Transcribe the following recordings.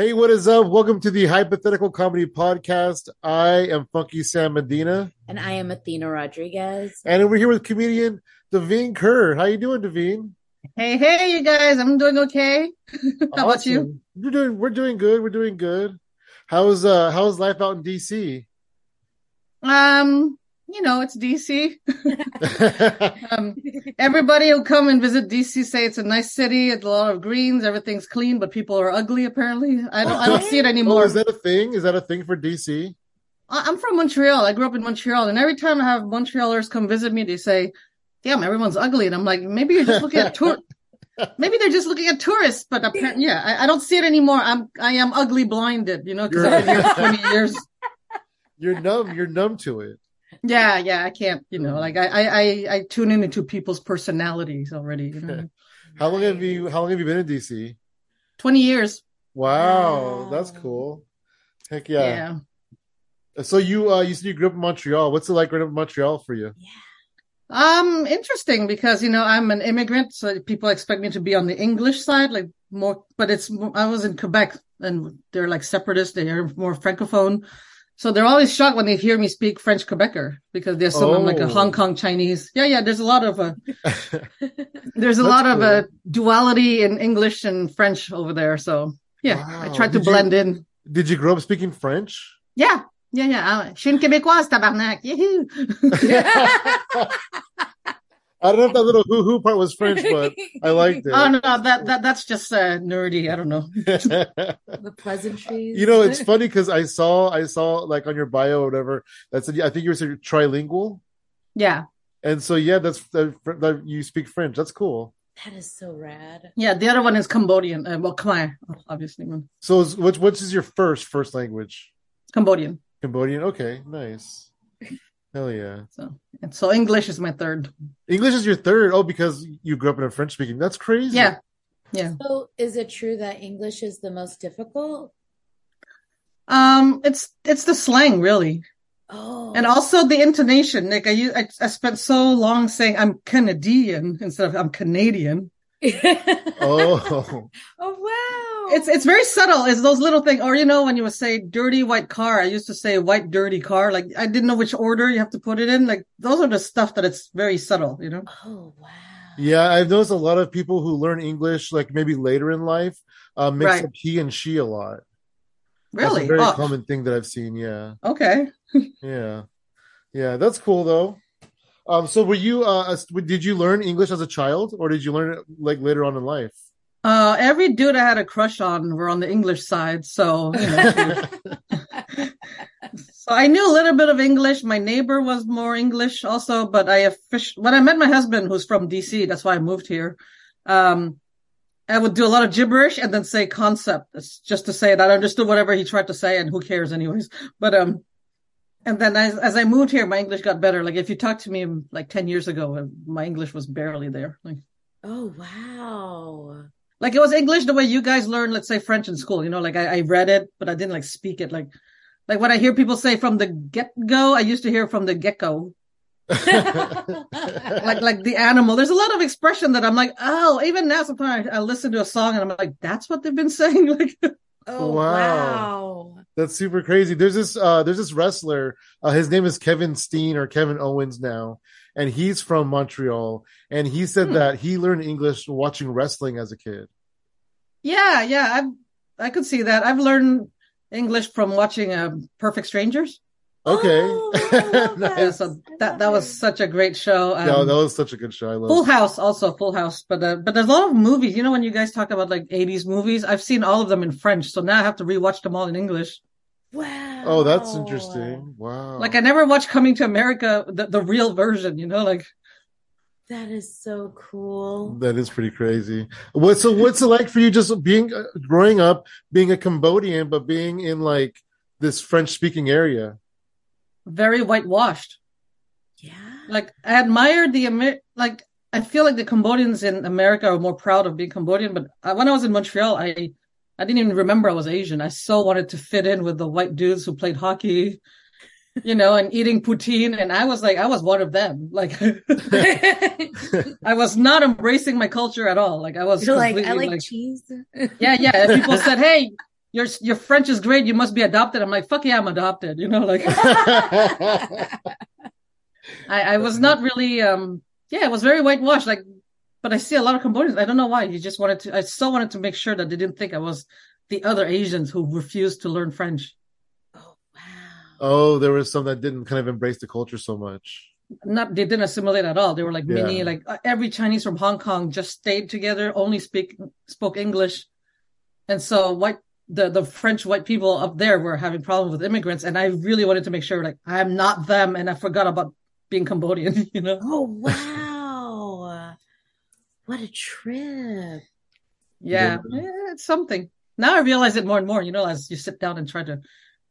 Hey, what is up? Welcome to the Hypothetical Comedy Podcast. I am Funky Sam Medina, And I am Athena Rodriguez. and we're here with comedian Davine Ker. How you doing, Davine? Hey, hey, you guys, I'm doing okay. How about you? Awesome. You're doing. We're doing good. We're doing good. How's uh How's life out in DC? Um, you know, it's DC. Um, everybody who come and visit DC say it's a nice city, it's a lot of greens, everything's clean, but people are ugly apparently. I don't, I don't see it oh, anymore. is that a thing? Is that a thing for DC? I- I'm from Montreal. I grew up in Montreal, and every time I have Montrealers come visit me, they say, "Damn, everyone's ugly," and I'm like, maybe you're just looking at tour. Maybe they're just looking at tourists, but apparently, yeah, I, I don't see it anymore. I'm, I am ugly blinded, you know, because I've been here 20 years. You're numb. You're numb to it. Yeah, yeah, I can't, you know, like I, I, I, I tune in into people's personalities already. You know? How long have you How long have you been in DC? 20 years. Wow, Wow. that's cool. Heck Yeah. yeah. So you uh you said you grew up in Montreal. What's it like growing up in Montreal for you? yeah Um, interesting because, you know, I'm an immigrant, so people expect me to be on the English side, like more, but it's, I was in Quebec and they're like separatists. They're more francophone. So they're always shocked when they hear me speak French Quebecer because they assume I'm like a Oh. Hong Kong Chinese. Yeah, yeah. There's a lot of, a there's a lot of, cool. uh, duality in English and French over there. So yeah, I Wow. tried to Did you- blend in. Did you grow up speaking French? Yeah, yeah, yeah. Uh, Je suis une Québécoise, tabarnak. Yahoo! I don't know if that little hoo hoo part was French, but I liked it. oh no, that that that's just uh, nerdy. I don't know. the pleasantries. you know, it's funny because I saw I saw like on your bio or whatever that said I think you were saying trilingual, Yeah, and so yeah, that's that, that you speak French. That's cool. That is so rad. yeah. The other one is Cambodian. Uh, well, Khmer, obviously. So, is, which which is your first first language? Cambodian. Cambodian. Okay, nice. Hell yeah. So, and so English is my third. English is your third. Oh, because you grew up in a French speaking. That's crazy. Yeah, yeah. So is it true that English is the most difficult? Um, it's it's the slang really, Oh. and also the intonation. Like I use, I, I spent so long saying I'm Canadian instead of I'm Canadian. Oh, oh wow. It's it's very subtle. It's those little things, or you know, when you would say dirty white car, I used to say white dirty car. Like I didn't know which order you have to put it in. Like those are the stuff that it's very subtle, you know. Oh wow. yeah. I've noticed a lot of people who learn English, like maybe later in life, uh, mix Right. up he and she a lot. Really? That's a very Oh, common thing that I've seen. Yeah. okay. Yeah. Yeah. That's cool though. Um, so were you, uh, did you learn English as a child or did you learn it like later on in life? Uh, every dude I had a crush on were on the English side, so you know, so I knew a little bit of English. My neighbor was more English also, but I when I met my husband, who's from DC, that's why I moved here. Um, I would do a lot of gibberish and then say concept. It's just to say that I understood whatever he tried to say, and who cares anyways. But um, and then as as I moved here, my English got better. Like if you talked to me like ten years ago, my English was barely there. Like Oh wow. Like it was English the way you guys learn, let's say French in school. You know, like I, I read it, but I didn't like speak it. Like like when I hear people say from the get go, I used to hear from the get go. like like the animal. There's a lot of expression that I'm like, oh, even now sometimes I, I listen to a song and I'm like, that's what they've been saying. Like, Oh Wow. wow. That's super crazy. There's this uh there's this wrestler. Uh his name is Kevin Steen or Kevin Owens now, and he's from Montreal. And he said Hmm. that he learned English watching wrestling as a kid. yeah, yeah, I I could see that. I've learned English from watching uh, Perfect Strangers. Okay. Oh, I love Nice. Yeah, so that that was such a great show. Um, no, that was such a good show. I love Full House, also Full House, but uh, but there's a lot of movies. You know, when you guys talk about like '80s movies, I've seen all of them in French, so now I have to rewatch them all in English. Wow. Oh, that's interesting. Wow. Like I never watched Coming to America, the, the real version. You know, like That is so cool. That is pretty crazy. What so what's it like for you just being uh, growing up being a Cambodian but being in like this French speaking area? very whitewashed. Yeah. Like I admire the Amer- like I feel like the Cambodians in America are more proud of being Cambodian. But uh, when I was in Montreal, I I didn't even remember I was Asian. I so wanted to fit in with the white dudes who played hockey, you know, and eating poutine. And I was like, I was one of them. Like I was not embracing my culture at all. Like I was like, I completely, like, cheese. yeah, yeah. And people said, "Hey, your your French is great. You must be adopted. I'm like, fuck yeah, I'm adopted. You know, like I, I was not really, um, yeah, it was very whitewashed. Like, but I see a lot of Cambodians. I don't know why. You just wanted to, I still wanted to make sure that they didn't think I was the other Asians who refused to learn French. Oh wow. oh, there was some that didn't kind of embrace the culture so much. Not, they didn't assimilate at all. They were like Yeah. mini, like uh, every Chinese from Hong Kong just stayed together, only speak, spoke English. And so white, the, the French white people up there were having problems with immigrants. And I really wanted to make sure like I'm not them. And I forgot about being Cambodian, you know? Oh wow. What a trip. Yeah, yeah, it's something. Now I realize it more and more, you know, as you sit down and try to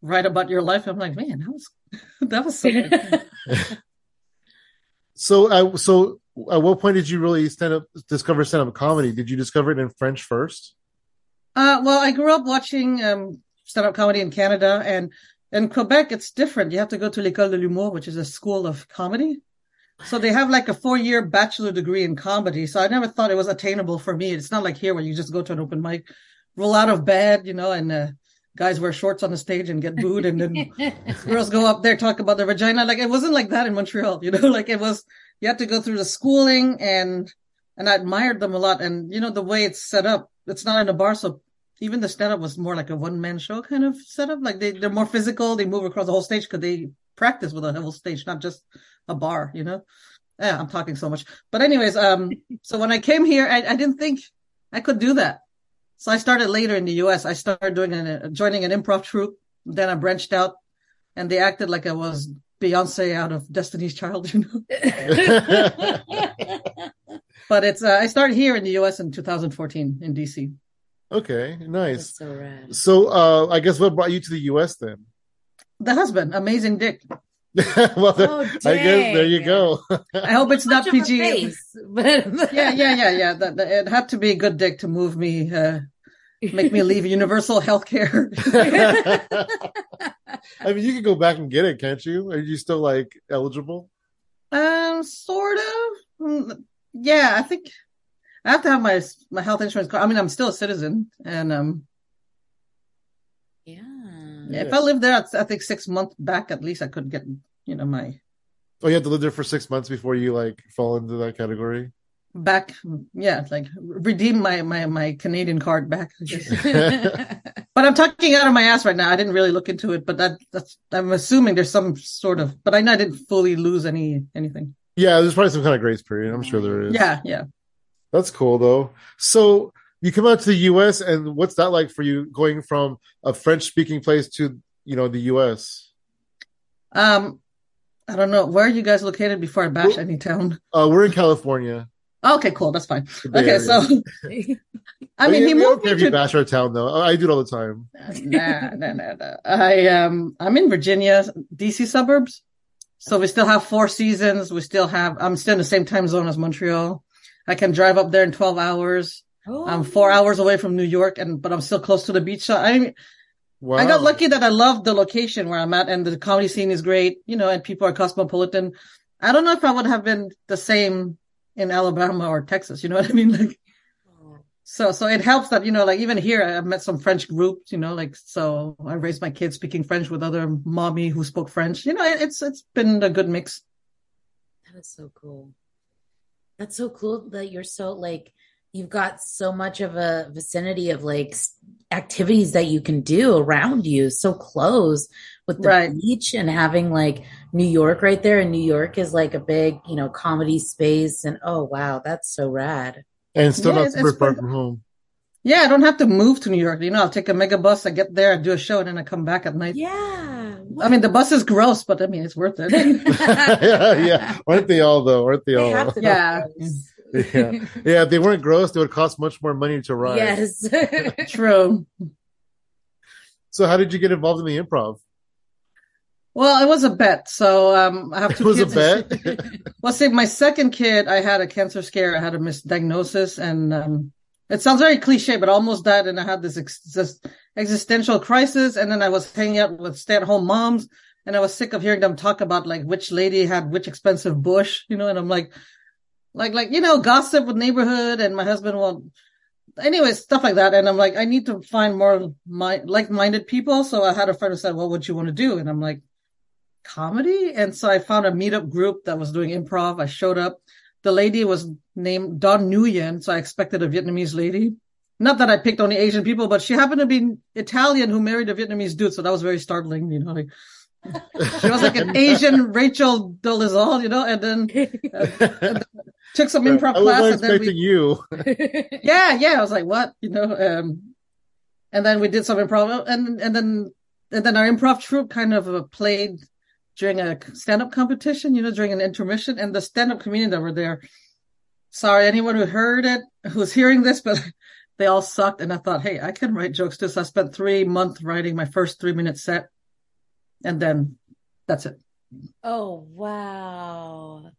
write about your life. I'm like, man, that was, that was something. So, I so at what point did you really stand up discover stand up comedy? Did you discover it in French first? Uh, well, I grew up watching, um, stand-up comedy in Canada and in Quebec, it's different. You have to go to l'École de l'Humour, which is a school of comedy. So they have like a four-year bachelor degree in comedy. So I never thought it was attainable for me. It's not like here where you just go to an open mic, roll out of bed, you know, and, uh, guys wear shorts on the stage and get booed and then girls go up there talk about their vagina like it wasn't like that in montreal you know like it was you had to go through the schooling and and i admired them a lot and you know the way it's set up it's not in a bar so even the stand-up was more like a one-man show kind of setup like they, they're more physical they move across the whole stage because they practice with a whole stage not just a bar you know yeah i'm talking so much but anyways um so when i came here i, I didn't think i could do that so I started later in the US. I started doing an, joining an improv troupe. Then I branched out and they acted like I was Beyonce out of Destiny's Child, you know. but it's, uh, I started here in the US in 2014 in DC. Okay, nice. That's so rad. So, uh, I guess what brought you to the U.S. then? The husband, amazing dick. well, Oh, I guess there you go. I hope it's not Much PG. face, but Yeah, yeah, yeah, yeah. That, that- it had to be a good dick to move me, uh, make me leave universal healthcare. I mean, you can go back and get it, can't you? Are you still like eligible? Um, sort of. Mm, Yeah, I think I have to have my my health insurance card. I mean, I'm still a citizen, and um, yeah. Yeah, if I lived there, I think six months back at least, I could get you know my Oh, you have to live there for six months before you like fall into that category. back. Yeah, like redeem my my my Canadian card back. But I'm talking out of my ass right now. I didn't really look into it, but that that's I'm assuming there's some sort of. But I know I didn't fully lose any anything. Yeah, there's probably some kind of grace period. I'm sure there is. Yeah, yeah. That's cool though. So you come out to the US and what's that like for you going from a French speaking place to, you know, the US? Um, I don't know where are you guys located before I bash Well- any town. Uh, we're in California. Okay, cool. That's fine. Okay, so I mean, he moved care me if you to bash our town though. I do it all the time. nah, nah, nah, nah. I um, I'm in Virginia, DC suburbs, so we still have four seasons. We still have. I'm still in the same time zone as Montreal. I can drive up there in 12 hours. Oh, I'm four hours away from New York, and but I'm still close to the beach. So I Wow. I got lucky that I love the location where I'm at, and the comedy scene is great. You know, and people are cosmopolitan. I don't know if I would have been the same in Alabama or Texas. You know what I mean? Like. So, so it helps that, you know, like even here, I've met some French groups, you know, like, so I raised my kids speaking French with other mommy who spoke French. You know, it- it's, it's been a good mix. That is so cool. That's so cool that you're so like you've got so much of a vicinity of like activities that you can do around you, so close with the Right. beach and having like New York right there. And New York is like a big, you know, comedy space. And oh wow, that's so rad. and still Yeah, not it's- super it's far from home. Yeah. I don't have to move to New York. You know, I'll take a mega bus. I get there, I do a show and then I come back at night. Yeah. I mean, the bus is gross, but I mean, it's worth it. yeah, yeah. Aren't they all though? Aren't they They all? have to Yeah. Close. yeah. Yeah. If they weren't gross, they would cost much more money to run. Yes. True. So how did you get involved in the improv? Well, it was a bet. So, um, I have It two was a bet. Well, see, my second kid, I had a cancer scare. I had a misdiagnosis and, um, it sounds very cliche, but I almost died and I had this, ex- this existential crisis. And then I was hanging out with stay at home moms and I was sick of hearing them talk about like which lady had which expensive bush, you know, and I'm like, like, like, you know, gossip with neighborhood and my husband, will anyways, stuff like that. And I'm like, I need to find more my, like-minded people. So I had a friend who said, well, what you want to do? And I'm like, comedy. And so I found a meetup group that was doing improv. I showed up. The lady was named Don Nguyen. So I expected a Vietnamese lady. Not that I picked only Asian people, but she happened to be Italian who married a vietnamese dude. So that was very startling, you know, like, she was like an Asian Rachel Dolezal, you know, and then uh, took some improv I class. And then we, you. yeah, yeah. I was like, what, you know, um, and then we did some improv and, and then, and then our improv troupe kind of uh, played during a stand-up competition, you know, during an intermission and the stand-up comedian that were there. Sorry, anyone who heard it, who's hearing this, but they all sucked. And I thought, Hey, I can write jokes too. So I spent three months writing my first three minute set and then that's it. Oh wow.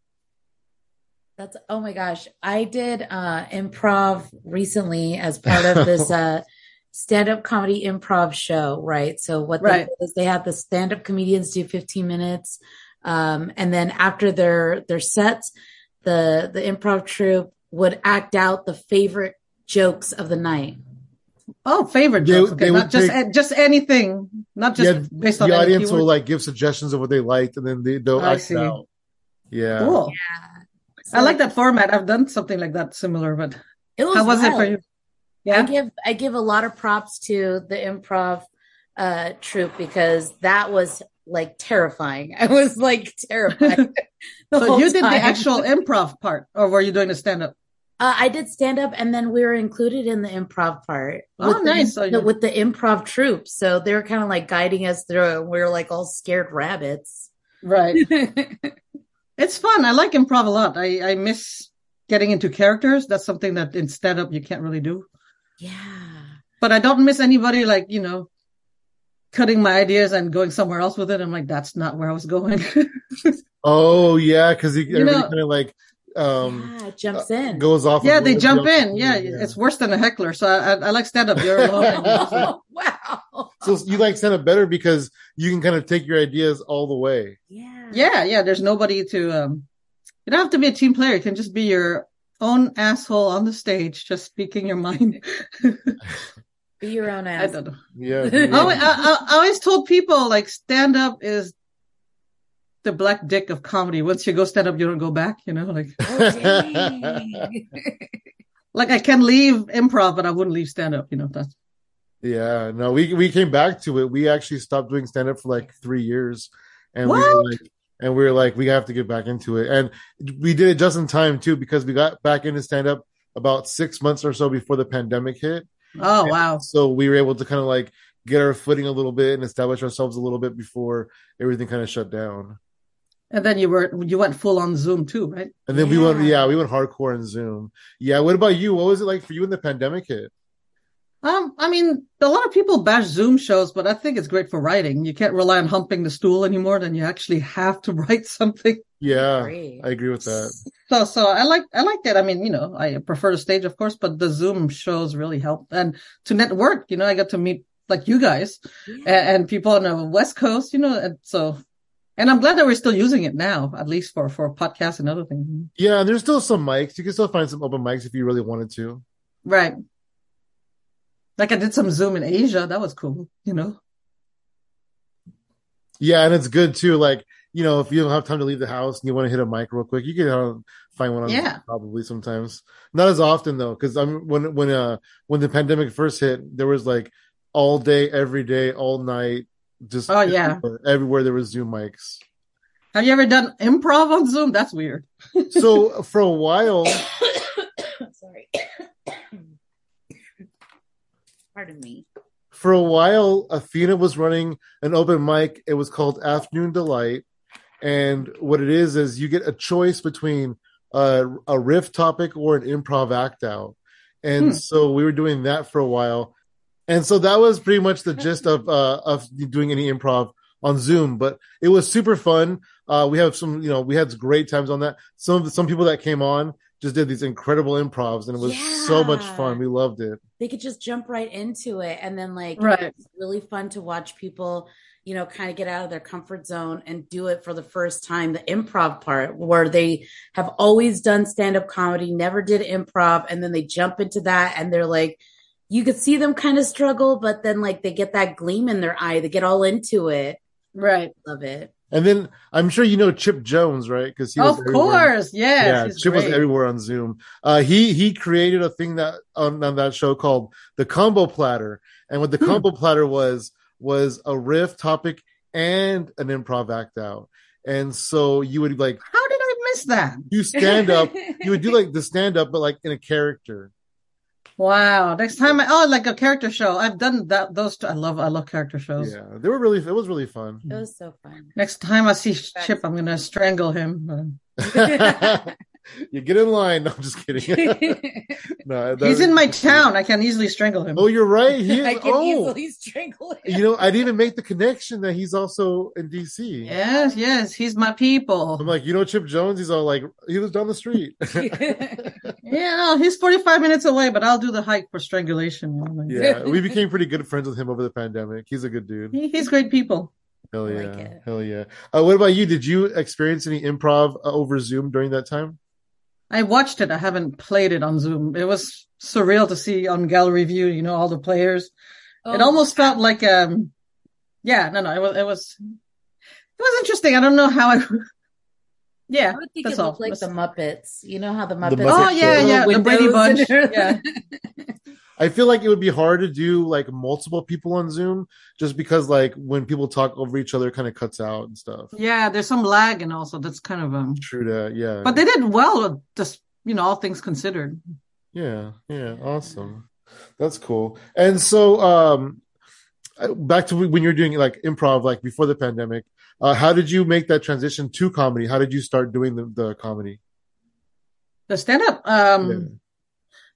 That's oh my gosh. I did uh improv recently as part of this uh stand-up comedy improv show, right? So what Right. they is they have the stand-up comedians do 15 minutes. Um and then after their their sets, the the improv troupe would act out the favorite jokes of the night. Oh, favorite They- Okay. they Not just, take- just anything, not just Yeah, based on the any audience will like give suggestions of what they liked, and then they, they'll I act see. out. Yeah. Cool. So I like that format. I've done something like that similar, but It was how was it for wild. you? I give I give a lot of props to the improv uh troupe because that was like terrifying. I was like terrified. So you did the actual improv part, or were you doing the stand up? Uh, I did stand up, and then we were included in the improv part. Oh, with the- nice. So with the improv troupe, so they were kind of like guiding us through. it. We were like all scared rabbits. Right. It's fun. I like improv a lot. I, I miss getting into characters. That's something that in stand up you can't really do. yeah. But I don't miss anybody like, you know, cutting my ideas and going somewhere else with it. I'm like, that's not where I was going. Oh yeah, because everybody know- kind of like um yeah, jumps in. goes off. yeah, they jump in. is Yeah, it's worse than a heckler. So I, I, I like stand up. You're alone. and you're just like- oh, wow. So you like stand up better because you can kind of take your ideas all the way. yeah. yeah, yeah. There's nobody to, um, you don't have to be a team player. You can just be your own asshole on the stage, just speaking your mind. Be your own I ass. don't know. Yeah. I, I, I, I always told people like stand up is the black dick of comedy. Once you go stand up, you don't go back, you know, like, Oh, like I can leave improv, but I wouldn't leave stand up, you know, that's, Yeah, no, we we came back to it. We actually stopped doing stand up for like three years, and we were like, and we were like, we have to get back into it, and we did it just in time too because we got back into stand up about six months or so before the pandemic hit. oh, wow. So we were able to kind of like get our footing a little bit and establish ourselves a little bit before everything kind of shut down. And then you were, you went full on Zoom too, right? And then we went, Yeah. yeah, we went hardcore in Zoom. Yeah, what about you? What was it like for you when the pandemic hit? Um, I mean, a lot of people bash Zoom shows, but I think it's great for writing. You can't rely on humping the stool anymore. Then you actually have to write something. Yeah, Agree. I agree with that. So, so I like, I like that. I mean, you know, I prefer the stage, of course, but the Zoom shows really help. And to network, you know, I got to meet like you guys and, and people on the West Coast, you know, and so, and I'm glad that we're still using it now, at least for, for podcasts and other things. Yeah, and there's still some mics. You can still find some open mics if you really wanted to. Right. Like I did some Zoom in Asia. That was cool, you know? Yeah, and it's good too. Like, you know, if you don't have time to leave the house and you want to hit a mic real quick, you can uh, find one on Yeah. probably sometimes. Not as often though, because I'm when when uh when the pandemic first hit, there was like all day, every day, all night, just Oh, yeah. everywhere, everywhere there was Zoom mics. Have you ever done improv on Zoom? That's weird. So for a while, Sorry. Pardon me. for a while, Athena was running an open mic. It was called Afternoon Delight. And what it is, is you get a choice between a, a riff topic or an improv act out. And Hmm. so we were doing that for a while. And so that was pretty much the gist of, uh, of doing any improv on Zoom, but it was super fun. Uh, we have some, you know, we had great times on that. Some of the, some people that came on just did these incredible improvs, and it was so much fun. We loved it. they could just jump right into it and then like Right. it's really fun to watch people you know kind of get out of their comfort zone and do it for the first time the improv part where they have always done stand-up comedy never did improv and then they jump into that and they're like you could see them kind of struggle but then like they get that gleam in their eye they get all into it Right. love it And then I'm sure you know Chip Jones, right? Because he was Of course. Yes. yeah, he's Chip was everywhere on Zoom. Uh, he he created a thing that on, on that show called the Combo Platter, and what the Hmm. Combo Platter was was a riff topic and an improv act out. And so you would like How did I miss that? You stand up. you would do like the stand up, but like in a character. Wow. Next time I, oh, like a character show. I've done that. Those two. I love, I love character shows. Yeah, they were really. It was really fun. it was so fun Next time I see Chip, I'm going to strangle him. you get in line. No, I'm just kidding. no, that He's in my town. I can easily strangle him. Oh, you're right. He i can Oh, easily strangle it you know, I didn't even make the connection that he's also in DC. Yes, yes. He's my people. I'm like, you know, Chip Jones. He's all like, he was down the street. Yeah, no, he's 45 minutes away, but I'll do the hike for strangulation. you know, like- yeah, we became pretty good friends with him over the pandemic. He's a good dude. He, he's great people. Hell yeah, like hell yeah. Uh, what about you? Did you experience any improv uh, over Zoom during that time? I watched it. I haven't played it on Zoom. It was surreal to see on gallery view, you know, all the players. Oh, it almost felt like, um, yeah, no, no, it was, it was, it was interesting. I don't know how I, yeah, I would think that's it all. looked like the Muppets. You know how the Muppets. Muppet Oh, yeah, Little yeah, the Brady Bunch. Yeah. I feel like it would be hard to do like multiple people on Zoom just because like when people talk over each other, it kind of cuts out and stuff. Yeah, there's some lag and also that's kind of, um, True that, yeah. but they did well, just, you know, all things considered. Yeah, yeah, awesome. That's cool. And so, um, uh, back to when you're doing like improv, like before the pandemic, uh, how did you make that transition to comedy? How did you start doing the, the comedy? The stand up, um, Yeah.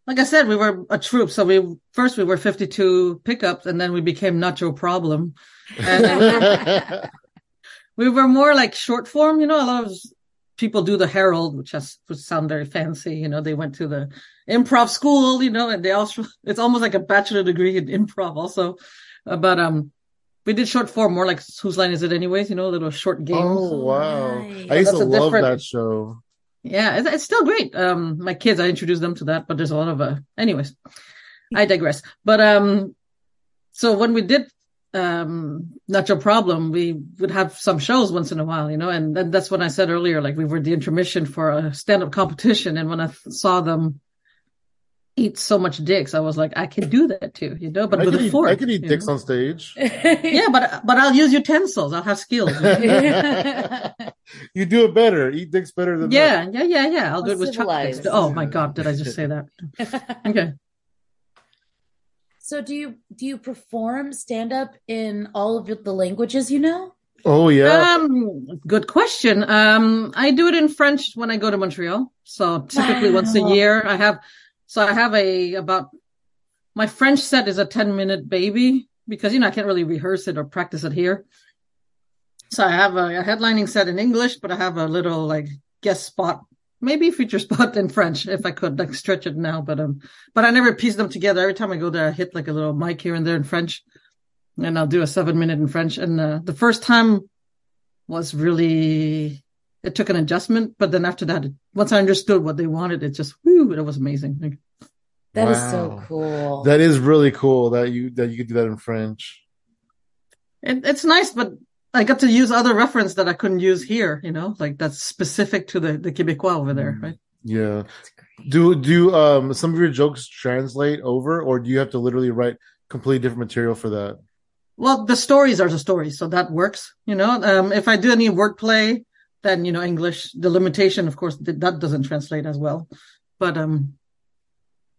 like I said, we were a troupe. So we, first we were 52 pickups and then we became Nacho Problem. And we were more like short form, you know, a lot of people do the Herald, which has, which sound very fancy. You know, they went to the improv school, you know, and they also, it's almost like a bachelor degree in improv also. Uh, but, um, we did short form more like whose line is it anyways, you know, little short games. oh wow! nice. I used to love different- that show. Yeah, it's, it's still great. Um, my kids, I introduced them to that, but there's a lot of, uh, anyways, I digress. But, um, so when we did, um, Nacho Problem, we would have some shows once in a while, you know, and, and that's when I said earlier, like we were the intermission for a stand-up competition. And when I saw them eat so much dicks, I was like, I can do that too, you know, but I with could, a eat, fork. I could eat dicks know? on stage. Yeah, but, but I'll use utensils. I'll have skills. you do it better. Eat dicks better than that. Yeah, yeah, yeah, yeah. I'll do it with Civilized. chopsticks. Oh my God, did I just say that? Okay. so do you do you perform stand up in all of the languages you know? Oh yeah. Um, good question. Um, I do it in French when I go to Montreal. So typically once a year I have, so I have a, about, my French set is a 10 minute baby because, you know, I can't really rehearse it or practice it here. So I have a, a headlining set in English, but I have a little like guest spot, maybe feature spot in French if I could like stretch it now. But, um, but I never piece them together. Every time I go there, I hit like a little mic here and there in French and I'll do a seven minute in French. And uh, the first time was really, it took an adjustment. But then after that, once I understood what they wanted, it just, whoo, it was amazing. Like, That is so cool. That is really cool that you that you could do that in French. it, it's nice, but I got to use other reference that I couldn't use here, you know, like that's specific to the, the Quebecois over there, Mm. right? Yeah. Do do um some of your jokes translate over, or do you have to literally write completely different material for that? Well, the stories are the stories, so that works, you know. Um, if I do any wordplay, then, you know, English, the limitation, of course, th- that doesn't translate as well. But, um,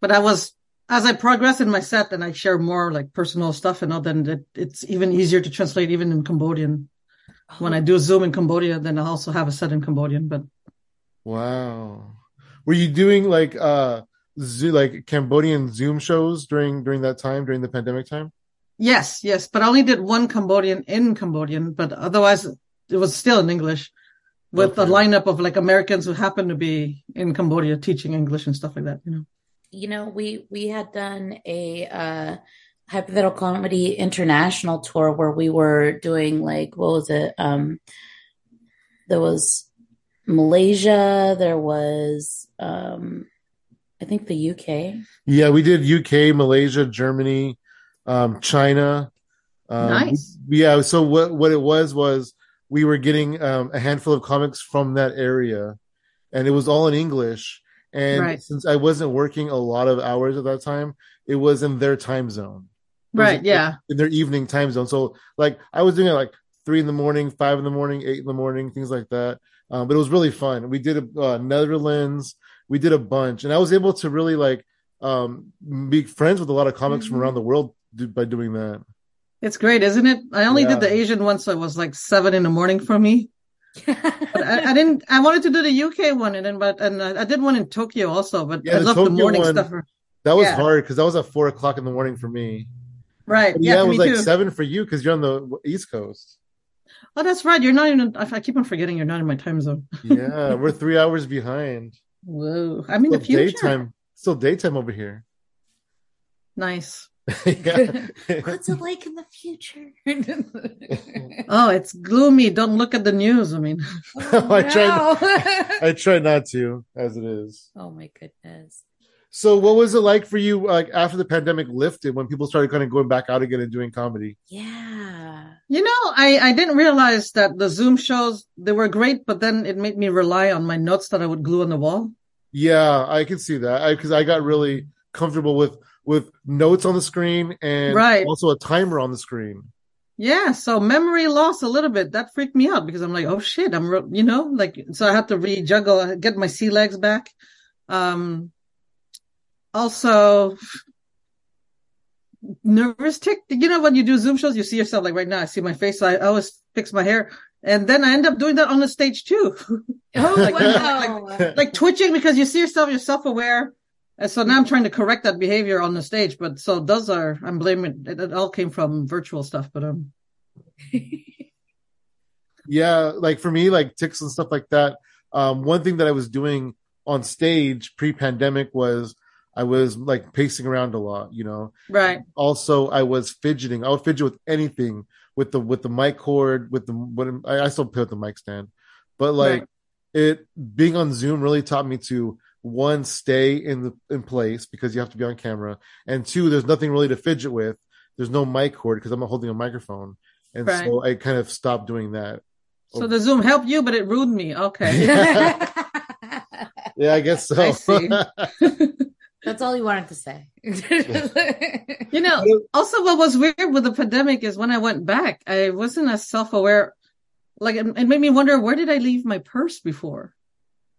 but I was, as I progress in my set and I share more like personal stuff and all, then it, it's even easier to translate even in Cambodian. When I do Zoom in Cambodia, then I also have a set in Cambodian, but Wow. Were you doing like uh Zo- like Cambodian Zoom shows during during that time during the pandemic time? yes, yes, but I only did one Cambodian in Cambodian, but otherwise it was still in English with a lineup of like Americans who happen to be in Cambodia teaching English and stuff like that. You know. You know, we we had done a uh hypothetical comedy international tour where we were doing like what was it? Um there was Malaysia, there was um I think the UK. Yeah, we did UK, Malaysia, Germany, um, China. Um, Nice. Yeah. So what what it was was we were getting um, a handful of comics from that area, and it was all in English. And Right. since I wasn't working a lot of hours at that time, it was in their time zone. Right. in- Yeah. in their evening time zone. So like I was doing it like three in the morning, five in the morning, eight in the morning, things like that. Um, but it was really fun. We did a uh, Netherlands, we did a bunch, and I was able to really like um, be friends with a lot of comics from Mhm. around the world do, by doing that. It's great, isn't it? I only did the Asian one, so it was like seven in the morning for me. I, I didn't. I wanted to do the UK one, and then but and I I did one in Tokyo also. But Yeah, I the love the morning one- stuff. That was Yeah. hard because that was at four o'clock in the morning for me. Right? But Yeah, yeah, it was like too. seven for you because you're on the East Coast. Oh, that's right. You're not even. I I keep on forgetting you're not in my time zone. Yeah, we're three hours behind. Whoa! I'm in the future. daytime. Still daytime over here. Nice. Yeah. What's it like in the future? Oh, it's gloomy. Don't look at the news. I mean, I try not- oh, I try not to, as it is. oh my goodness. So, what was it like for you, like after the pandemic lifted, when people started kind of going back out again and doing comedy? Yeah. you know, I I didn't realize that the Zoom shows they were great, but then it made me rely on my notes that I would glue on the wall. Yeah, I can see that because I, got really comfortable with with notes on the screen and Right. also a timer on the screen. Yeah, so memory loss a little bit. That freaked me out because I'm like, oh shit, I'm, re- you know, like, so I had to rejuggle, get my sea legs back. Um, also nervous tick. You know, when you do Zoom shows, you see yourself like right now, I see my face. So I always fix my hair and then I end up doing that on the stage too, Oh Like- wow. like twitching because you see yourself, you're self-aware. And so now I'm trying to correct that behavior on the stage. But so those are, I'm blaming it. It all came from virtual stuff, but, um, Yeah, like for me, like ticks and stuff like that. Um, one thing that I was doing on stage pre-pandemic was I was like pacing around a lot, you know. right. Also, I was fidgeting. I would fidget with anything, with the with the mic cord, with the what I, I still play with the mic stand, but like Right. it being on Zoom really taught me to one stay in the in place because you have to be on camera, and two, there's nothing really to fidget with. There's no mic cord because I'm not holding a microphone, and Right. so I kind of stopped doing that. So the Zoom helped you, but it ruined me. Okay. Yeah, I guess so. I see. That's all you wanted to say. You know, also what was weird with the pandemic is when I went back, I wasn't as self-aware. Like it, it made me wonder, where did I leave my purse before?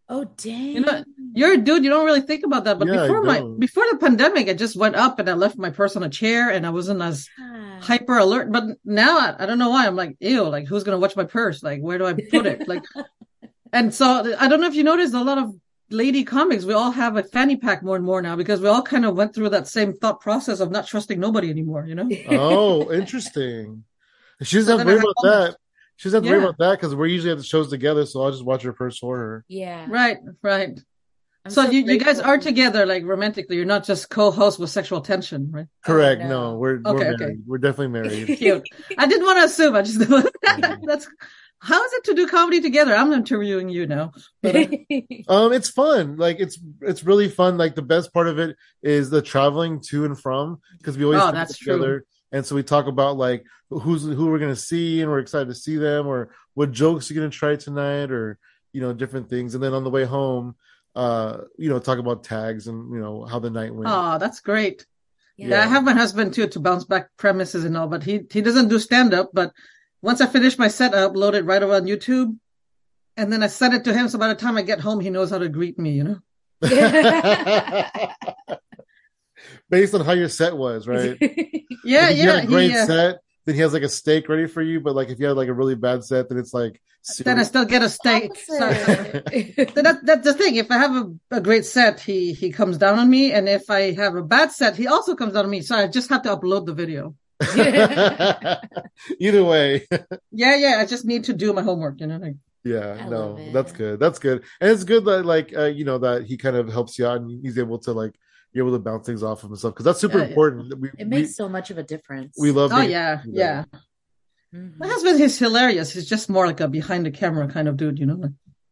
Oh dang. You know, You're a dude, you don't really think about that. But Yeah, before my, before the pandemic, I just went up and I left my purse on a chair and I wasn't as Yeah. hyper alert. But now I, I don't know why. I'm like, ew, like who's going to watch my purse? Like, where do I put it? Like, and so I don't know if you noticed a lot of lady comics, we all have a fanny pack more and more now because we all kind of went through that same thought process of not trusting nobody anymore, you know? oh, interesting. She doesn't So have to then I worry about all that. She doesn't have to worry about that because we're usually at the shows together, so I'll just watch her purse for her. yeah. Right, right. I'm so you, you guys are together like romantically. You're not just co-host with sexual tension, right? Correct. no. no. we're Okay, we're okay. We're definitely married. Cute. I didn't want to assume. I just that's how is it to do comedy together? I'm interviewing you now. But, uh, um, it's fun. Like it's it's really fun. Like the best part of it is the traveling to and from because we always Oh, travel that's true. Together. And so we talk about like who's who we're gonna see, and we're excited to see them, or what jokes you're gonna try tonight, or you know different things. And then on the way home, uh, you know, talk about tags and you know how the night went. oh, that's great. Yeah. Yeah, I have my husband too to bounce back premises and all, but he he doesn't do stand up. But once I finish my set, I upload it right over on YouTube, and then I send it to him. So by the time I get home, he knows how to greet me. You know. Based on how your set was, right? Yeah, Like, if you yeah. had a great he, uh, set, then he has like a steak ready for you. But like if you had like a really bad set, then it's like then I still get a steak. So- that, that's the thing. If I have a, a great set, he he comes down on me, and if I have a bad set, he also comes down on me. So I just have to upload the video. Either way, Yeah, yeah. I just need to do my homework. You know. Like, Yeah, I no, that's good. That's good, and it's good that like uh, you know that he kind of helps you out and he's able to like you're able to bounce things off of himself because that's super Yeah, yeah. important. We, It makes so much of a difference. we, we love. Oh being- yeah, do that. yeah. Mhm. My husband is hilarious. He's just more like a behind the camera kind of dude, you know.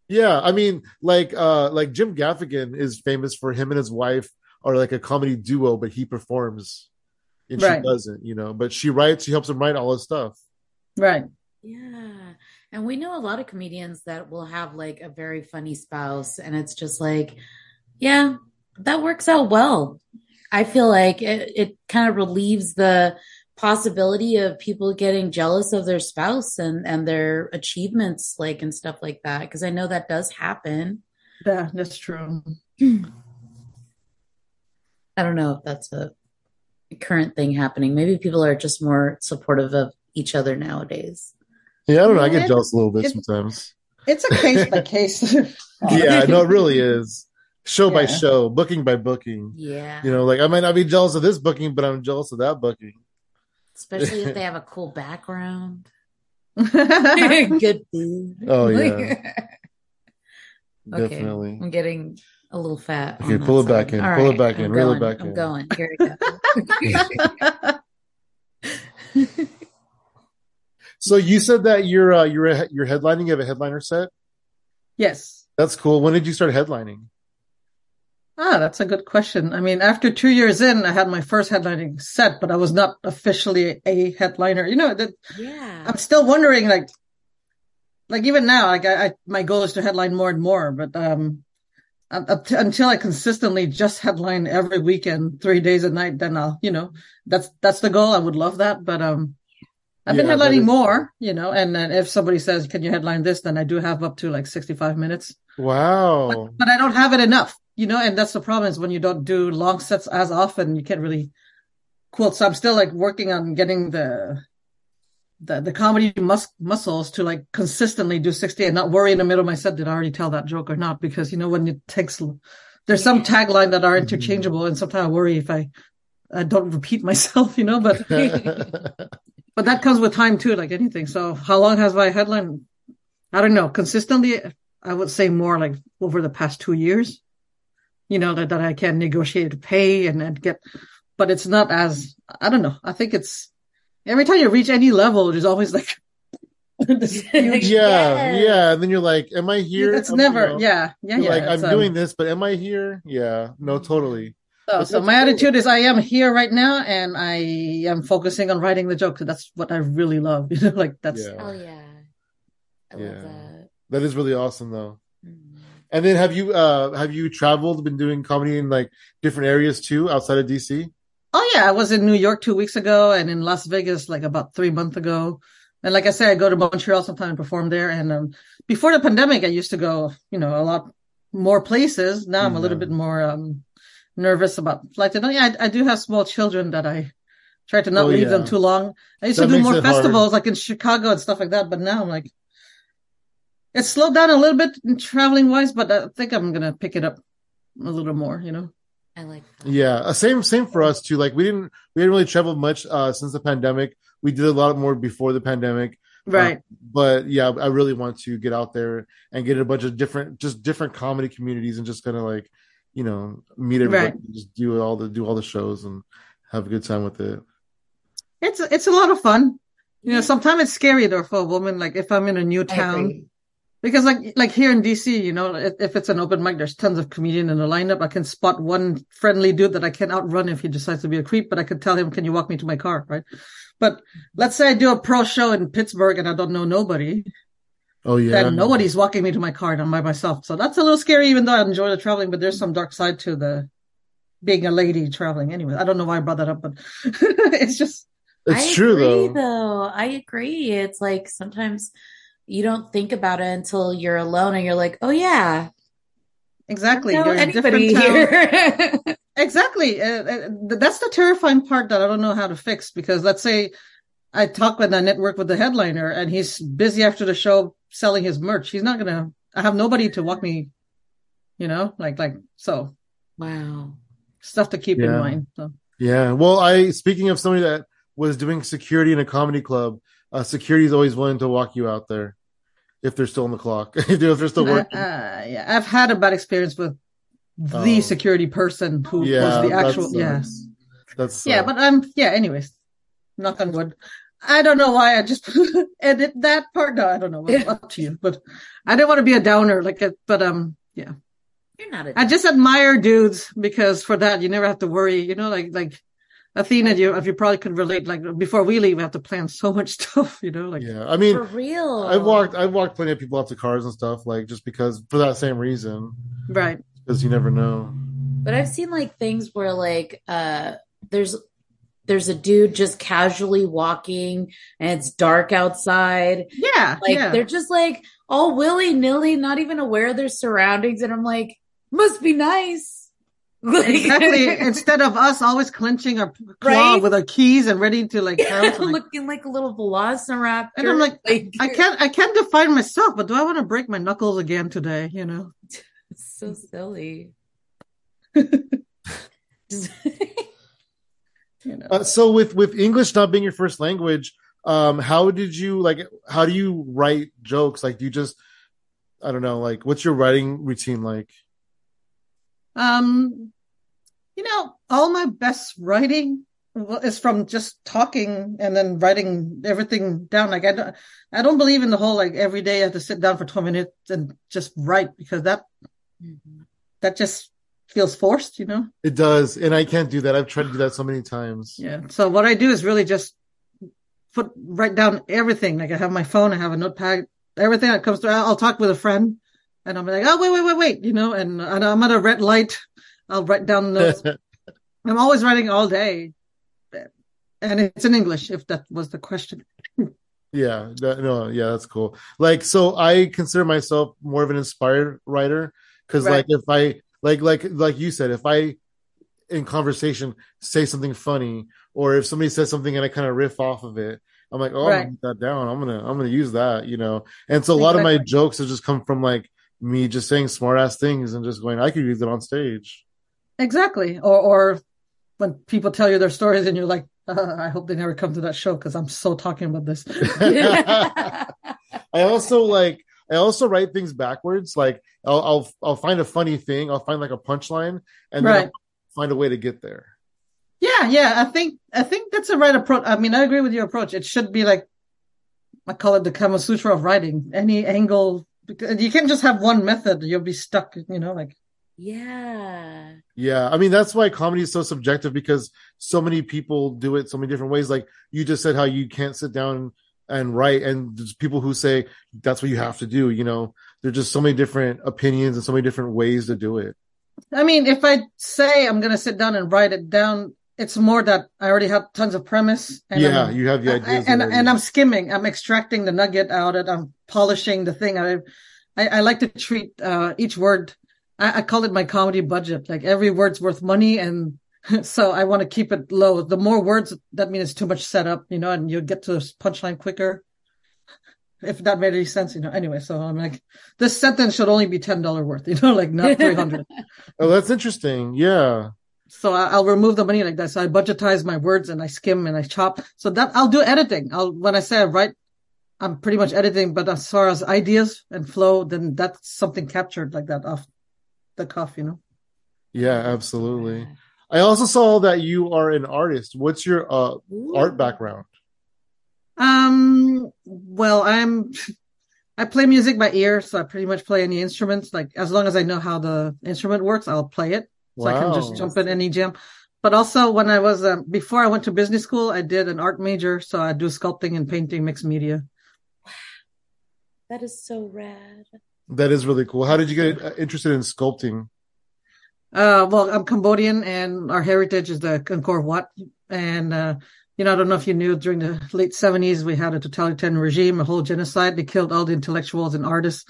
Yeah, I mean, like uh like Jim Gaffigan is famous for him and his wife are like a comedy duo, but he performs and Right. she doesn't, you know. But she writes, she helps him write all his stuff. Right. Yeah. And we know a lot of comedians that will have like a very funny spouse, and it's just like, yeah, that works out well. I feel like it, it kind of relieves the possibility of people getting jealous of their spouse and, and their achievements, like and stuff like that. Because I know that does happen. Yeah, that's true. I don't know if that's a current thing happening. Maybe people are just more supportive of each other nowadays. Yeah, I don't know. I get jealous a little bit it- sometimes. It's a case by case. Yeah, no, it really is. Show by show, booking by booking. Yeah. You know, like I might not be jealous of this booking, but I'm jealous of that booking. Especially if they have a cool background. Good food. Oh, yeah. Okay. Definitely. I'm getting a little fat. Okay, on that pull it side. back in, All pull it back in, I'm reel it going, back I'm in. going. Here we go. So you said that you're uh, you're a, you're headlining. You have a headliner set. yes. That's cool. When did you start headlining? Ah, that's a good question. I mean, after two years in, I had my first headlining set, but I was not officially a headliner. You know, that yeah. I'm still wondering, like, like even now, like I, I my goal is to headline more and more, but um, up to- until I consistently just headline every weekend, three days a night, then I'll, you know, that's that's the goal. I would love that, but um, I've been Yeah, that headlining is- more, you know, and then if somebody says, "Can you headline this?" then I do have up to like 65 minutes, Wow. but I don't have it enough, you know, and that's the problem is when you don't do long sets as often, you can't really quote. So I'm still like working on getting the the the comedy mus- muscles to like consistently do 60 and not worry in the middle of my set did I already tell that joke or not because you know when it takes there's some tagline that are interchangeable mm-hmm. and sometimes I worry if I I don't repeat myself, you know, but but that comes with time too, like anything. So how long has my headline? I don't know. Consistently, I would say more like over the past two years. You know that, that I can negotiate pay and, and get, but it's not as I don't know. I think it's every time you reach any level, there's always like this huge. yeah, yeah. And then you're like, "Am I here?" It's I'm- never, you know, yeah, yeah, yeah. like, "I'm um, doing this, but am I here?" Yeah. No, totally. So, so my cool. attitude is I am here right now and I am focusing on writing the joke. 'cause That's what I really love. You know, like that's, Yeah. Oh yeah. I Yeah. love that. That is really awesome, though. And then have you uh have you traveled, been doing comedy in like different areas too, outside of DC? Oh yeah, I was in New York two weeks ago and in Las Vegas like about three months ago. And like I said, I go to Montreal sometimes and perform there. And um, before the pandemic, I used to go, you know, a lot more places. Now I'm a little bit more um, nervous about flights. And yeah, I, I do have small children that I try to not Oh, leave them too long. I used That to do more it hard. festivals like in Chicago and stuff like that. But now I'm like, it's slowed down a little bit in traveling wise, but I think I'm going to pick it up a little more, you know? I like that. Yeah, uh, same same for us too. Like we didn't we didn't really travel much uh since the pandemic. We did a lot more before the pandemic. Right. But yeah, I really want to get out there and get a bunch of different just different comedy communities and just kind of like, you know, meet everybody, Right. just do all the do all the shows and have a good time with it. It's, it's a lot of fun. You know, sometimes it's scary though for a woman. Like if I'm in a new town, agree. Because like like here in DC, you know, if, if it's an open mic, there's tons of comedian in the lineup. I can spot one friendly dude that I can outrun if he decides to be a creep, but I could tell him, "Can you walk me to my car?" Right? But let's say I do a pro show in Pittsburgh and I don't know nobody, Oh yeah. then nobody's walking me to my car and I'm by myself. So that's a little scary, even though I enjoy the traveling. But there's some dark side to the being a lady traveling. Anyway, I don't know why I brought that up, but it's just It's I true agree, though. though. I agree. It's like sometimes you don't think about it until you're alone and you're like, oh yeah, exactly. I You're a anybody different town. here. Exactly. Uh, uh, that's the terrifying part that I don't know how to fix because let's say I talk with I network with the headliner and he's busy after the show selling his merch. He's not gonna. I have nobody to walk me. You know, like like so wow. stuff to keep in mind. So. Yeah. Well, I speaking of somebody that was doing security in a comedy club, uh, security is always willing to walk you out there if they're still on the clock, if they're still Uh, working. uh, yeah, I've had a bad experience with the Oh. security person who yeah, was the that actual. Yeah, sucks. That's yeah, but I'm yeah. Anyways, knock on wood. I don't know why I just edit that part. No, I don't know. It's up to you, but I didn't want to be a downer. Like, it, but um, yeah. You're not a I just admire dudes because for that you never have to worry. You know, like like Athena, you if you probably could relate. Like before we leave, we have to plan so much stuff. You know, like yeah. I mean, for real. I've walked I've walked plenty of people off to cars and stuff, like just because for that same reason, right. because you never know. But I've seen like things where like uh there's there's a dude just casually walking and it's dark outside. Yeah, Like yeah. they're just like all willy nilly, not even aware of their surroundings. And I'm like, must be nice. Like- exactly. Instead of us always clenching our claw Right? with our keys and ready to like pounce. Like, looking like a little velociraptor. And I'm like, I can't, I can't define myself, but do I want to break my knuckles again today? You know? It's so silly. You know. Uh, so with with English not being your first language, um, how did you like? How do you write jokes? Like, do you just I don't know, like what's your writing routine like? Um, you know, all my best writing is from just talking and then writing everything down. Like I don't, I don't believe in the whole like every day I have to sit down for 20 minutes and just write because that, mm-hmm. that just feels forced, you know? It does, and I can't do that. I've tried to do that so many times. Yeah. So what I do is really just put, write down everything. Like I have my phone, I have a notepad, everything that comes through. I'll, I'll talk with a friend and I'm like, oh, wait, wait, wait, wait, you know, and, and I'm at a red light. I'll write down notes. I'm always writing all day. And it's in English, if that was the question. Yeah, that, no, yeah, that's cool. Like, so I consider myself more of an inspired writer because, Right. like, if I like, like, like you said, if I in conversation say something funny, or if somebody says something and I kind of riff off of it, I'm like, oh, I'm gonna write that down. I'm gonna, I'm gonna use that, you know. And so a lot of my jokes have just come from like me just saying smart ass things and just going, I could use it on stage. Exactly. Or, or when people tell you their stories and you're like, uh, I hope they never come to that show because I'm so talking about this. I also like I also write things backwards. Like I'll I'll I'll find a funny thing, I'll find like a punchline, and then Right. I'll find a way to get there. Yeah, yeah. I think I think that's the right approach. I mean, I agree with your approach. It should be like I call it the Kama Sutra of writing. Any angle you can't just have one method. You'll be stuck, you know, like yeah. Yeah, I mean that's why comedy is so subjective because so many people do it so many different ways. Like you just said, how you can't sit down and write, and there's people who say that's what you have to do. You know, there's just so many different opinions and so many different ways to do it. I mean, if I say I'm gonna sit down and write it down, it's more that I already have tons of premise. And yeah, I'm- you have the I- ideas, and already. and I'm skimming. I'm extracting the nugget out. Of it. I'm polishing the thing. I I, I like to treat uh, each word. I, I call it my comedy budget. Like every word's worth money, and so I want to keep it low. The more words, that means it's too much setup, you know, and you'll get to the punchline quicker. If that made any sense, you know. Anyway, so I'm like, this sentence should only be ten dollar worth, you know, like not three hundred. oh, that's interesting. Yeah. So I- I'll remove the money like that. So I budgetize my words and I skim and I chop. So that I'll do editing. I'll when I say I write, I'm pretty much editing. But as far as ideas and flow, then that's something captured like that off the cuff, you know. Yeah, absolutely. I also saw that you are an artist. What's your uh, art background? Um. Well, I'm. I play music by ear, so I pretty much play any instruments. Like as long as I know how the instrument works, I'll play it. So I can just jump in any jam. But also when I was um, before I went to business school, I did an art major, so I do sculpting and painting, mixed media. Wow. That is so rad. That is really cool. How did you get uh, interested in sculpting? Uh, well, I'm Cambodian and our heritage is the Angkor Wat. And, uh, you know, I don't know if you knew during the late seventies, we had a totalitarian regime, a whole genocide. They killed all the intellectuals and artists.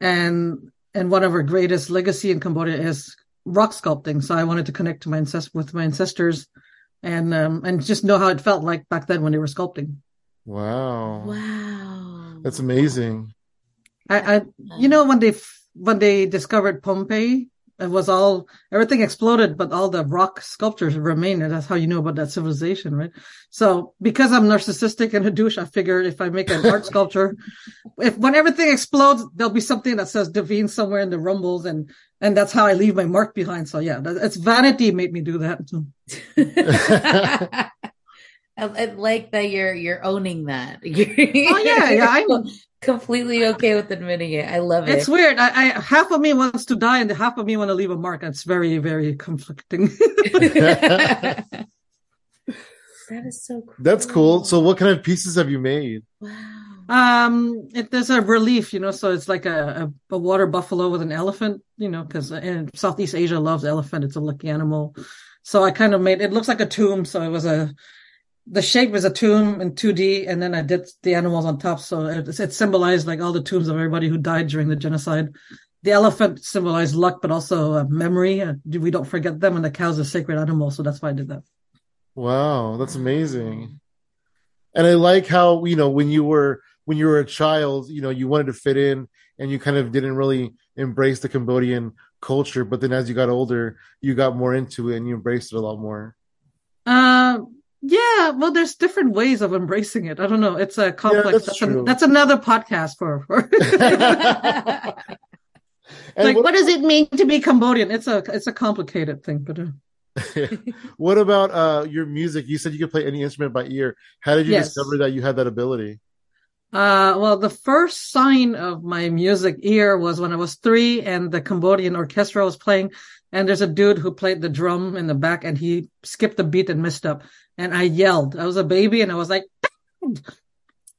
And, and one of our greatest legacy in Cambodia is rock sculpting. So I wanted to connect to my ancest- with my ancestors and, um, and just know how it felt like back then when they were sculpting. Wow. Wow. That's amazing. I, I, you know, when they, when they discovered Pompeii, it was all everything exploded, but all the rock sculptures remain, and that's how you know about that civilization, right? So because I'm narcissistic and a douche, I figured if I make an art sculpture, if when everything explodes, there'll be something that says Davine somewhere in the rumbles, and and that's how I leave my mark behind. So yeah, that, it's vanity made me do that. I, I like that you're you're owning that. oh yeah, yeah. I'm completely okay with admitting it. I love it. It's weird. I, I half of me wants to die, and the half of me want to leave a mark. It's very very conflicting. that is so cool. That's cool. So, what kind of pieces have you made? Wow. Um, it, there's a relief, you know, so it's like a, a, a water buffalo with an elephant, you know, because in Southeast Asia loves elephant. It's a lucky animal. So I kind of made it looks like a tomb. So it was a the shape was a tomb in 2D, and then I did the animals on top. So it, it symbolized like all the tombs of everybody who died during the genocide. The elephant symbolized luck, but also uh, memory. Uh, we don't forget them, and the cow's a sacred animal, so that's why I did that. Wow, that's amazing. And I like how you know when you were when you were a child, you know, you wanted to fit in, and you kind of didn't really embrace the Cambodian culture. But then as you got older, you got more into it, and you embraced it a lot more. Uh, yeah, well, there's different ways of embracing it. I don't know. It's a complex. Yeah, that's, that's, true. A, that's another podcast for. for like, what, what, does it mean to be Cambodian? It's a it's a complicated thing, but. Uh... what about uh your music? You said you could play any instrument by ear. How did you yes. discover that you had that ability? Uh, well, the first sign of my music ear was when I was three and the Cambodian orchestra was playing. And there's a dude who played the drum in the back and he skipped the beat and messed up and I yelled. I was a baby and I was like,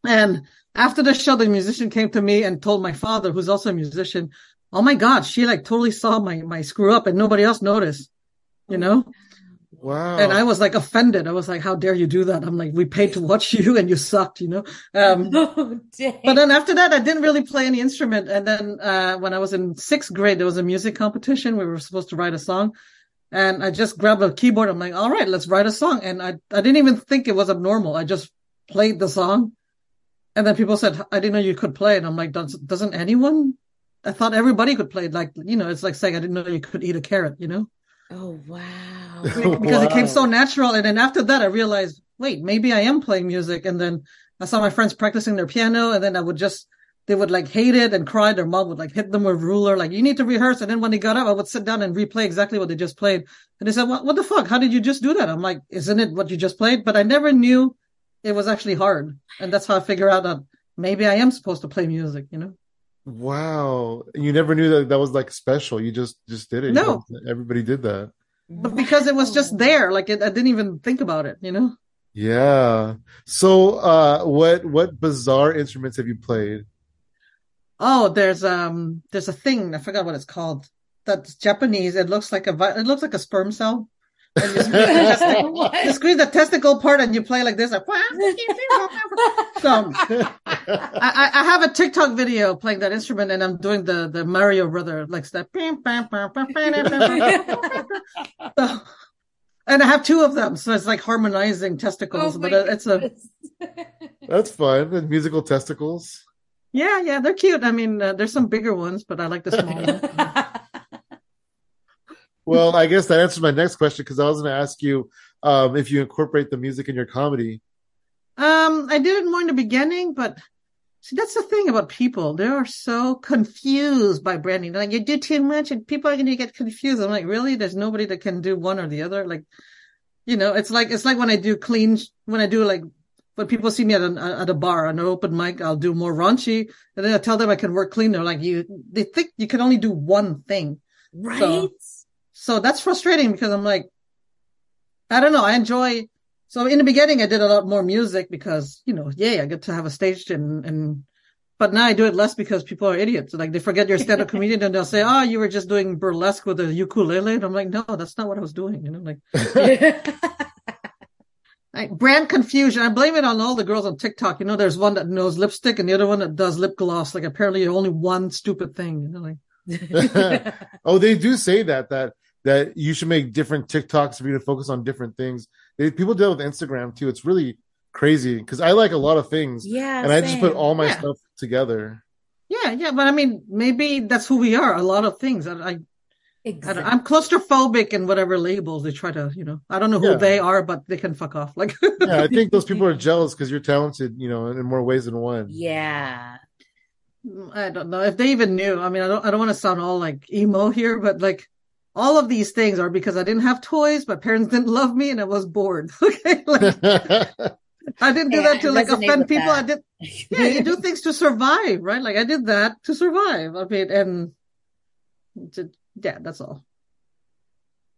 and after the show, the musician came to me and told my father, who's also a musician, oh my God, she like totally saw my, my screw up and nobody else noticed, you know? Wow. And I was like offended. I was like, how dare you do that? I'm like, we paid to watch you and you sucked, you know? Um, oh, but then after that, I didn't really play any instrument. And then, uh, when I was in sixth grade, there was a music competition. We were supposed to write a song and I just grabbed a keyboard. I'm like, all right, let's write a song. And I, I didn't even think it was abnormal. I just played the song. And then people said, I didn't know you could play. And I'm like, Does, doesn't anyone? I thought everybody could play. Like, you know, it's like saying I didn't know you could eat a carrot, you know? Oh, wow. because wow. it came so natural. And then after that, I realized, wait, maybe I am playing music. And then I saw my friends practicing their piano and then I would just they would like hate it and cry. Their mom would like hit them with ruler, like, you need to rehearse. And then when they got up, I would sit down and replay exactly what they just played. And they said, what, what the fuck? How did you just do that? I'm like, isn't it what you just played? But I never knew it was actually hard. And that's how I figure out that maybe I am supposed to play music, you know? Wow. You never knew that that was like special. You just, just did it. No. Everybody did that. But because it was just there, like it, I didn't even think about it, you know? Yeah. So, uh, what, what bizarre instruments have you played? Oh, there's um there's a thing I forgot what it's called. That's Japanese. It looks like a it looks like a sperm cell. And you squeeze, the testicle, you squeeze the testicle part and you play like this. Like, so I, I have a TikTok video playing that instrument and I'm doing the the Mario brother like that. so, and I have two of them, so it's like harmonizing testicles, oh but it's a. That's fun. And musical testicles. Yeah, yeah, they're cute. I mean, uh, there's some bigger ones, but I like the small ones. Well, I guess that answers my next question because I was going to ask you um, if you incorporate the music in your comedy. Um, I did it more in the beginning, but see, that's the thing about people. They are so confused by branding. They're like, you do too much and people are going to get confused. I'm like, really? There's nobody that can do one or the other. Like, you know, it's like, it's like when I do clean, when I do like when people see me at, an, at a bar, on an open mic, I'll do more raunchy. And then I tell them I can work clean. They're like, you, they think you can only do one thing. Right. So, so that's frustrating because I'm like, I don't know. I enjoy, so in the beginning, I did a lot more music because, you know, yay, I get to have a stage and, and, but now I do it less because people are idiots. Like they forget you're a stand-up comedian and they'll say, oh, you were just doing burlesque with a ukulele. And I'm like, no, that's not what I was doing. You know, like. Like brand confusion. I blame it on all the girls on TikTok. You know, there's one that knows lipstick and the other one that does lip gloss. Like apparently only one stupid thing. You know, like. oh, they do say that that that you should make different TikToks for you to focus on different things. They, people deal with Instagram too. It's really crazy because I like a lot of things. Yeah, and same. I just put all my Yeah. stuff together. Yeah, yeah, but I mean, maybe that's who we are. A lot of things. I, I, exactly. I am claustrophobic in whatever labels they try to, you know. I don't know who Yeah. they are, but they can fuck off. Like, Yeah, I think those people are jealous because you're talented, you know, in more ways than one. Yeah. I don't know if they even knew. I mean, I don't, I don't want to sound all like emo here, but like all of these things are because I didn't have toys, my parents didn't love me, and I was bored. Okay, like I didn't do Hey, that to like offend with people. I did. Yeah, you do things to survive, right? Like I did that to survive. I mean, and to, yeah, that's all.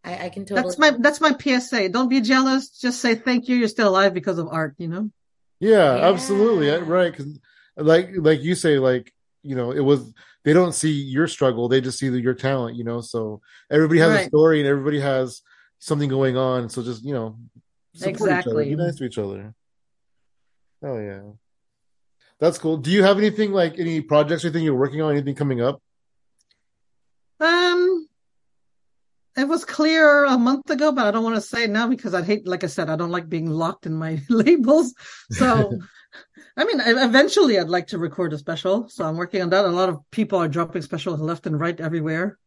I, I can totally. That's my that's my PSA. Don't be jealous. Just say thank you. You're still alive because of art. You know. Yeah, Yeah. absolutely. Right. Cause like, like you say, like, you know, it was, they don't see your struggle. They just see the, your talent, you know? So everybody has a story and everybody has something going on. So just, you know, support each other. Exactly. Be nice to each other. Oh yeah. That's cool. Do you have anything like any projects or anything you're working on? Anything coming up? Um, it was clear a month ago, but I don't want to say it now because I hate, like I said, I don't like being locked in my labels. So, I mean, eventually I'd like to record a special. So I'm working on that. A lot of people are dropping specials left and right everywhere.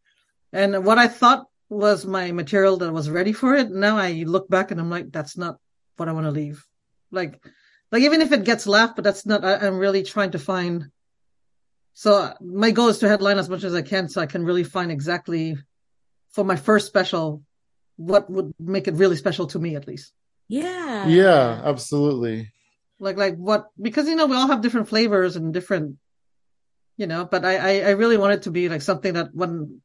And what I thought was my material that was ready for it. Now I look back and I'm like, that's not what I want to leave. Like, like even if it gets laughed, but that's not, I, I'm really trying to find. So uh, my goal is to headline as much as I can so I can really find exactly for my first special what would make it really special to me at least. yeah. Yeah, absolutely. Like like what because you know we all have different flavors and different you know, but I I, I really want it to be like something that when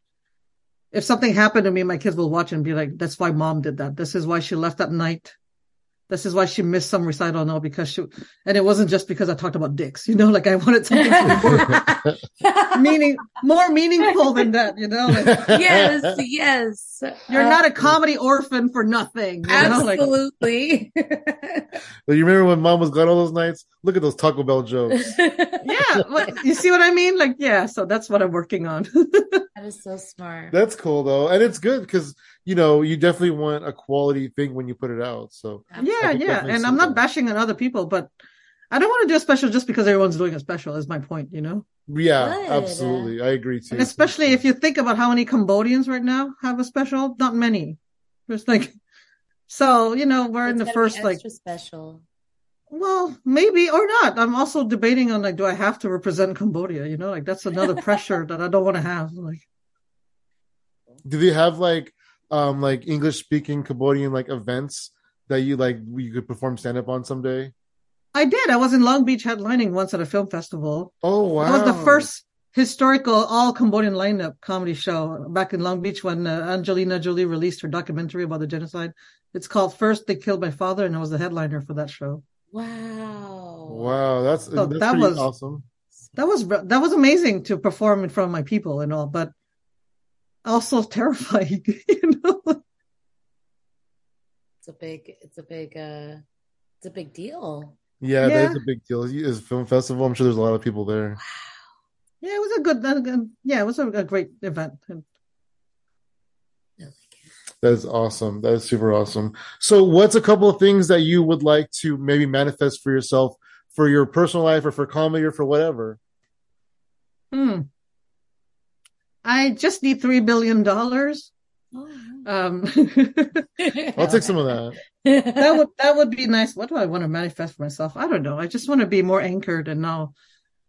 if something happened to me, my kids will watch and be like, that's why mom did that. This is why she left at night. This is why she missed some recital now because she, and it wasn't just because I talked about dicks, you know, like I wanted something to more meaning, more meaningful than that, you know, like yes, yes. you're Uh, not a comedy orphan for nothing, you know, like absolutely. But you remember when mom was gone all those nights? Look at those Taco Bell jokes. yeah, what, you see what I mean? Like, yeah, so that's what I'm working on. that is so smart. That's cool though. And it's good because, you know, you definitely want a quality thing when you put it out. So yeah, I think that yeah, and I'm sense. not bashing on other people, but I don't want to do a special just because everyone's doing a special. Is my point, you know? yeah, Good. absolutely. I agree too. And especially if you think about how many Cambodians right now have a special, not many. There's like, so you know, we're in the gotta first like, special. Well, maybe or not. I'm also debating on like, do I have to represent Cambodia? You know, like that's another pressure that I don't want to have. Like, do they have like um like English speaking Cambodian like events that you like you could perform stand up on someday? I did. I was in Long Beach headlining once at a film festival. Oh wow. That was the first historical all Cambodian lineup comedy show back in Long Beach when uh, Angelina Jolie released her documentary about the genocide. It's called First They Killed My Father, and I was the headliner for that show. Wow. Wow, that's, So that's that was- awesome. That was that was amazing to perform in front of my people and all, but also terrifying. you know, It's a big. It's a big. uh It's a big deal. Yeah, Yeah. that's a big deal. It's a film festival. I'm sure there's a lot of people there. Wow. yeah, it was a good, uh, yeah, it was a, a great event. And I like it. That is awesome. That is super awesome. So, what's a couple of things that you would like to maybe manifest for yourself, for your personal life, or for comedy, or for whatever? hmm. I just need three billion dollars. Oh. Um, I'll take some of that. that would that would be nice. What do I want to manifest for myself? I don't know. I just want to be more anchored and now.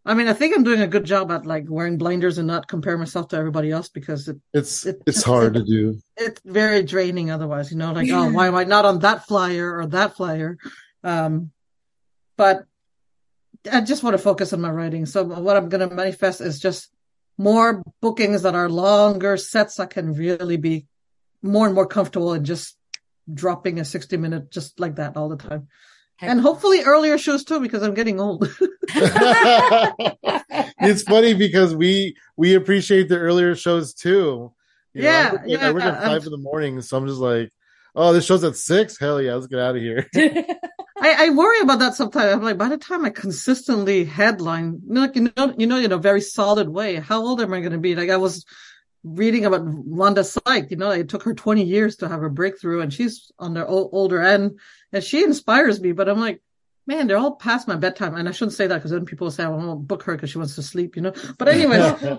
I mean, I think I'm doing a good job at like wearing blinders and not compare myself to everybody else because it, It's It- it's hard to do. it's very draining otherwise, you know, like, oh, why am I not on that flyer or that flyer? Um, but I just want to focus on my writing. So what I'm going to manifest is just more bookings that are longer sets. I can really be more and more comfortable in just dropping a 60 minute just like that all the time. And hopefully earlier shows too, because I'm getting old. it's funny because we we appreciate the earlier shows too. You know, Yeah, work at- yeah, I work at I'm- five in the morning, so I'm just like, oh, this show's at six. Hell yeah, let's get out of here. I, I worry about that sometimes. I'm like, by the time I consistently headline, you know, like, you know, you know, in a very solid way, how old am I going to be? Like I was reading about Wanda Sykes, you know, it took her 20 years to have her breakthrough and she's on the o- older end and she inspires me, but I'm like, man, they're all past my bedtime. And I shouldn't say that because then people say I won't book her because she wants to sleep, you know, but anyway,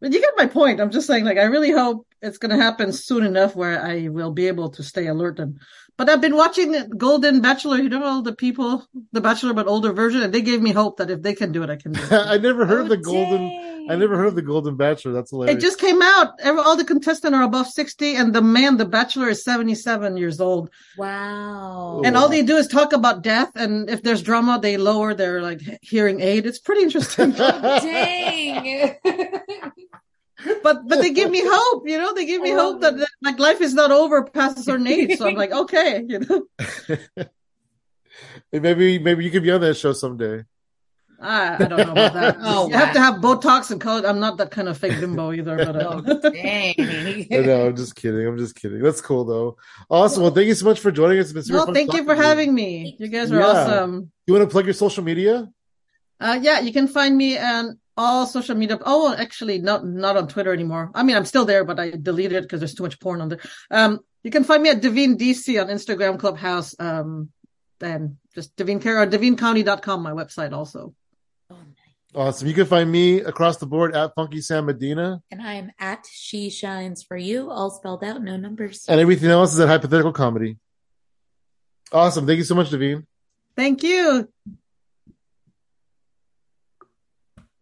But you get my point. I'm just saying, like, I really hope it's going to happen soon enough where I will be able to stay alert. And but I've been watching Golden Bachelor. You know all the people, the Bachelor but older version, and they gave me hope that if they can do it, I can do it. I never heard Oh, of the Golden. Dang. I never heard of the Golden Bachelor. That's hilarious. It just came out. All the contestants are above 60 and the man, the bachelor is 77 years old. Wow. and wow. all they do is talk about death. And if there's drama, they lower their like hearing aid. It's pretty interesting. Dang. but, but they give me hope, you know, they give me I hope that, that like life is not over past a certain age. So I'm like, okay, you know, maybe maybe you could be on that show someday. I, I don't know about that. Oh, you have to have Botox and color. I'm not that kind of fake bimbo either, but, uh, oh, dang. I know, I'm just kidding. I'm just kidding. That's cool though. Awesome. Well, thank you so much for joining us. It's well, thank you for to having me. You guys are Yeah. awesome. You want to plug your social media? Uh, yeah, you can find me on all social media. Oh, actually, not not on Twitter anymore. I mean, I'm still there, but I deleted it because there's too much porn on there. Um, you can find me at Davine DC on Instagram, Clubhouse, um, and just Davine Ker or DevineCounty.com, my website also. Nice. Awesome. You can find me across the board at Funky Sam Medina, And I am at She Shines for You, all spelled out, no numbers. and everything else is at Hypothetical Comedy. Awesome. Thank you so much, Davine. Thank you.